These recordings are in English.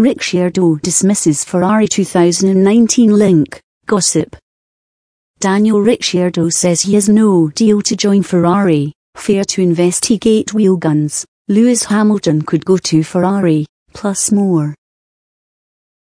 Ricciardo dismisses Ferrari 2019 link, gossip. Daniel Rick Ricciardo says he has no deal to join Ferrari, FIA to investigate wheel guns, Lewis Hamilton could go to Ferrari, plus more.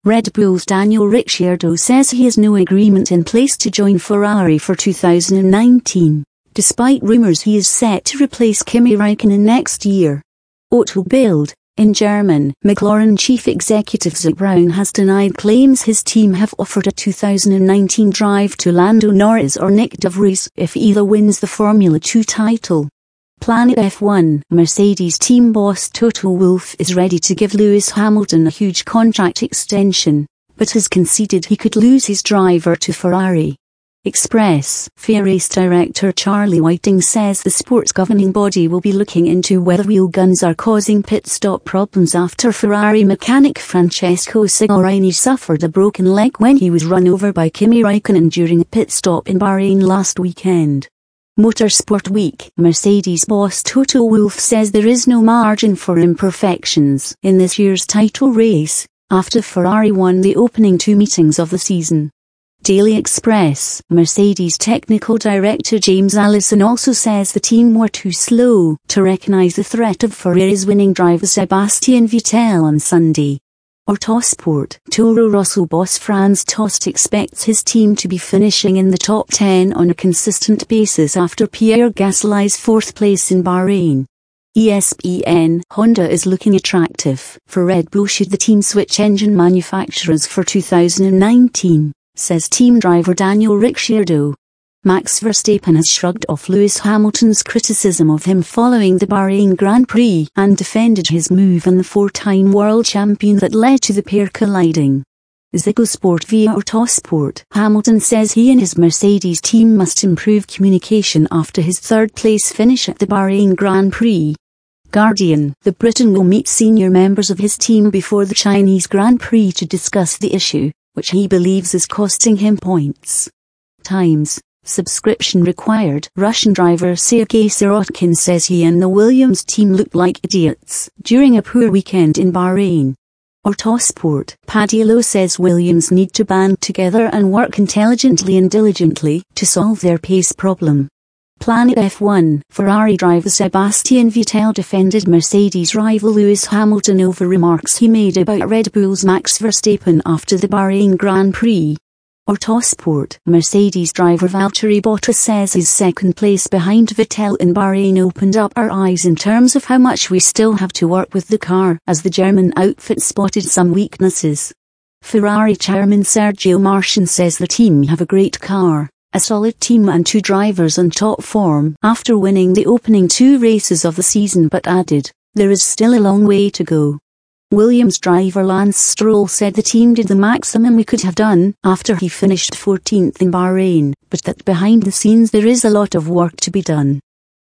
Red Bull's Daniel Ricciardo says he has no agreement in place to join Ferrari for 2019, despite rumours he is set to replace Kimi Raikkonen next year. Auto Bild, in German, McLaren chief executive Zak Brown has denied claims his team have offered a 2019 drive to Lando Norris or Nyck de Vries if either wins the Formula 2 title. Planet F1 Mercedes team boss Toto Wolff is ready to give Lewis Hamilton a huge contract extension, but has conceded he could lose his driver to Ferrari. Express race director Charlie Whiting says the sports governing body will be looking into whether wheel guns are causing pit stop problems after Ferrari mechanic Francesco Cigarini suffered a broken leg when he was run over by Kimi Raikkonen during a pit stop in Bahrain last weekend. Motorsport Week Mercedes boss Toto Wolff says there is no margin for imperfections in this year's title race, after Ferrari won the opening two meetings of the season. Daily Express, Mercedes technical director James Allison also says the team were too slow to recognise the threat of Ferrari's winning driver Sebastian Vettel on Sunday. Autosport, Toro Rosso boss Franz Tost expects his team to be finishing in the top 10 on a consistent basis after Pierre Gasly's fourth place in Bahrain. ESPN Honda is looking attractive for Red Bull should the team switch engine manufacturers for 2019 says team driver Daniel Ricciardo. Max Verstappen has shrugged off Lewis Hamilton's criticism of him following the Bahrain Grand Prix and defended his move on the four-time world champion that led to the pair colliding. Ziggo Sport via Autosport. Hamilton says he and his Mercedes team must improve communication after his third place finish at the Bahrain Grand Prix. Guardian, the Briton will meet senior members of his team before the Chinese Grand Prix to discuss the issue which he believes is costing him points. Times, subscription required. Russian driver Sergei Sirotkin says he and the Williams team looked like idiots during a poor weekend in Bahrain. Or Autosport, Paddy Lowe says Williams need to band together and work intelligently and diligently to solve their pace problem. Planet F1, Ferrari driver Sebastian Vettel defended Mercedes rival Lewis Hamilton over remarks he made about Red Bull's Max Verstappen after the Bahrain Grand Prix. Autosport, Mercedes driver Valtteri Bottas says his second place behind Vettel in Bahrain opened up our eyes in terms of how much we still have to work with the car as the German outfit spotted some weaknesses. Ferrari chairman Sergio Marchionne says the team have a great car, a solid team and two drivers in top form after winning the opening two races of the season but added, there is still a long way to go. Williams driver Lance Stroll said the team did the maximum we could have done after he finished 14th in Bahrain, but that behind the scenes there is a lot of work to be done.